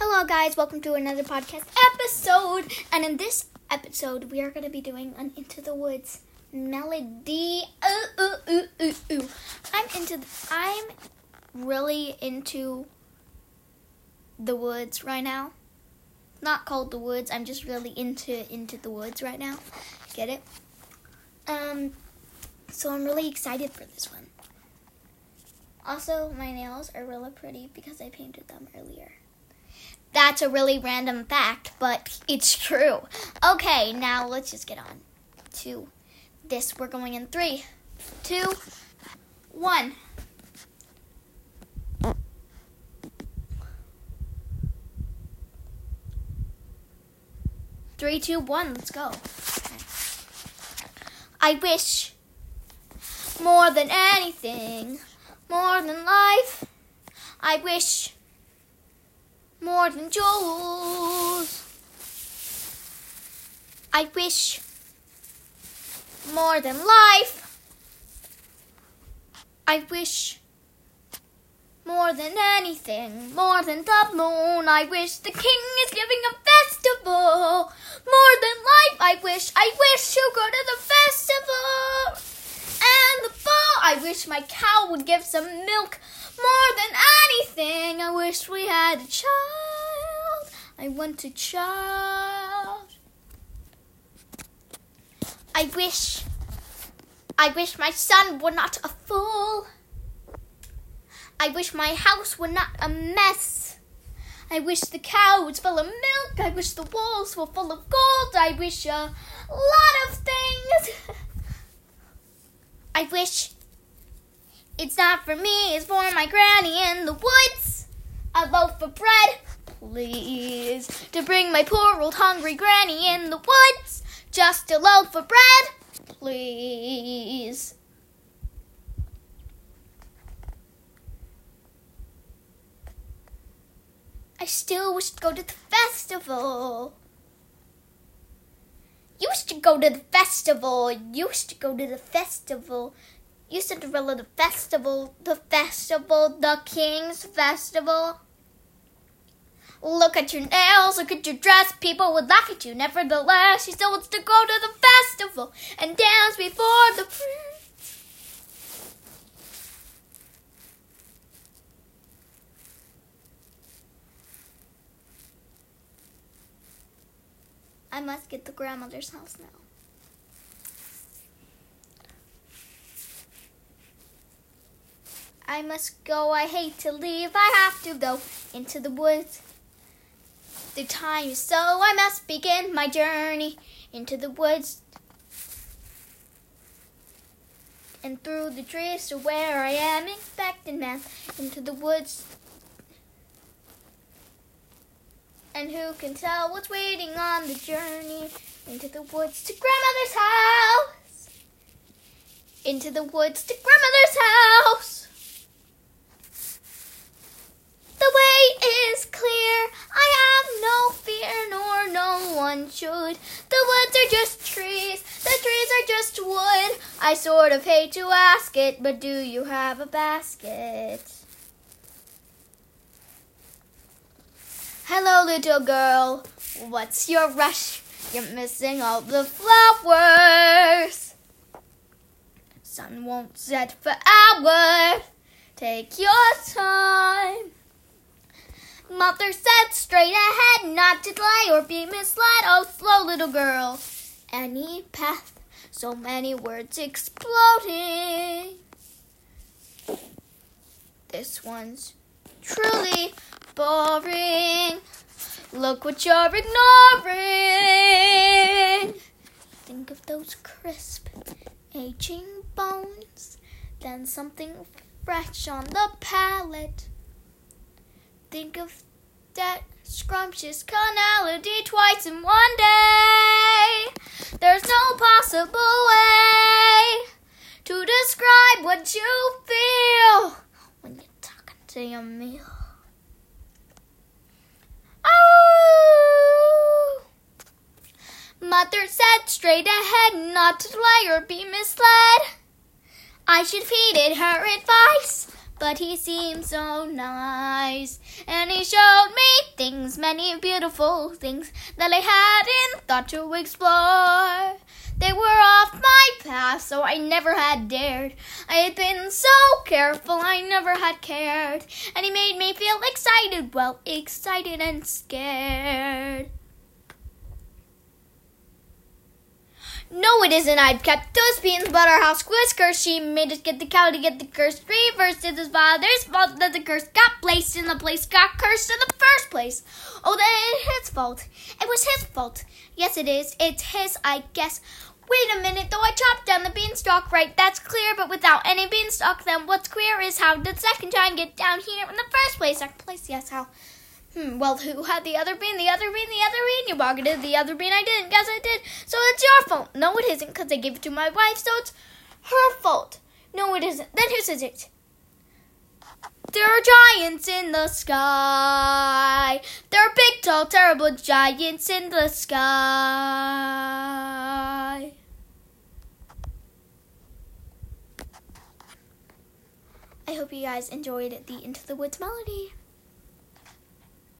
Hello, guys. Welcome to another podcast episode. And in this episode, we are going to be doing an Into the Woods melody. Ooh, ooh, ooh, ooh, ooh. I'm into. The, I'm really into the woods right now. Not called the woods. I'm just really into into the woods right now. Get it? Um. So I'm really excited for this one. Also, my nails are really pretty because I painted them earlier. That's a really random fact, but it's true. Okay, now let's just get on to this. We're going in three, two, one. Three, two, one, let's go. I wish more than anything, more than life. I wish more than jewels. I wish more than life. I wish more than anything, more than the moon. I wish the king is giving a festival. More than life, I wish, I wish to go to the festival. I wish my cow would give some milk. More than anything, I wish we had a child. I want a child. I wish, I wish my son were not a fool. I wish my house were not a mess. I wish the cow was full of milk. I wish the walls were full of gold. I wish a lot of things. I wish it's not for me, it's for my granny in the woods. A loaf of bread, please, to bring my poor old hungry granny in the woods. Just a loaf of bread, please. I still wish to go to the festival. Used to go to the festival. Used to go to the festival. You Cinderella the festival, the festival, the King's festival. Look at your nails, look at your dress, people would laugh at you. Nevertheless, she still wants to go to the festival and dance before the prince. I must get the grandmother's house now. I must go, I hate to leave, I have to go into the woods. The time is so, I must begin my journey into the woods. And through the trees to where I am expecting them. into the woods. And who can tell what's waiting on the journey into the woods to grandmother's house? Into the woods to grandmother's house. The way is clear. I have no fear, nor no one should. The woods are just trees, the trees are just wood. I sort of hate to ask it, but do you have a basket? Hello, little girl. What's your rush? You're missing all the flowers. Sun won't set for hours. Take your time. Mother said straight ahead, not to delay or be misled. Oh, slow little girl. Any path, so many words exploding. This one's truly boring. Look what you're ignoring. Think of those crisp, aging bones, then something fresh on the palate. Think of that scrumptious carnality twice in one day. There's no possible way to describe what you feel when you're talking to your meal. Oh! Mother said straight ahead, not to lie or be misled. I should heeded her advice but he seemed so nice. And he showed me things, many beautiful things that I hadn't thought to explore. They were off my path, so I never had dared. I had been so careful, I never had cared. And he made me feel excited, well, excited and scared. No, it isn't. I've kept those beans, but our house whiskers. She made us get the cow to get the curse. Reversed it his father's fault that the curse got placed in the place got cursed in the first place. Oh, that it's his fault. It was his fault. Yes, it is. It's his, I guess. Wait a minute, though I chopped down the beanstalk, right? That's clear, but without any beanstalk, then what's queer is how did second giant get down here in the first place? Second place, yes, how? Hmm, well, who had the other bean? The other bean, the other bean. You pocketed the other bean. I didn't. Guess I did. So it's your fault. No, it isn't, because I gave it to my wife, so it's her fault. No, it isn't. Then whose is it? There are giants in the sky. There are big, tall, terrible giants in the sky. I hope you guys enjoyed the Into the Woods melody.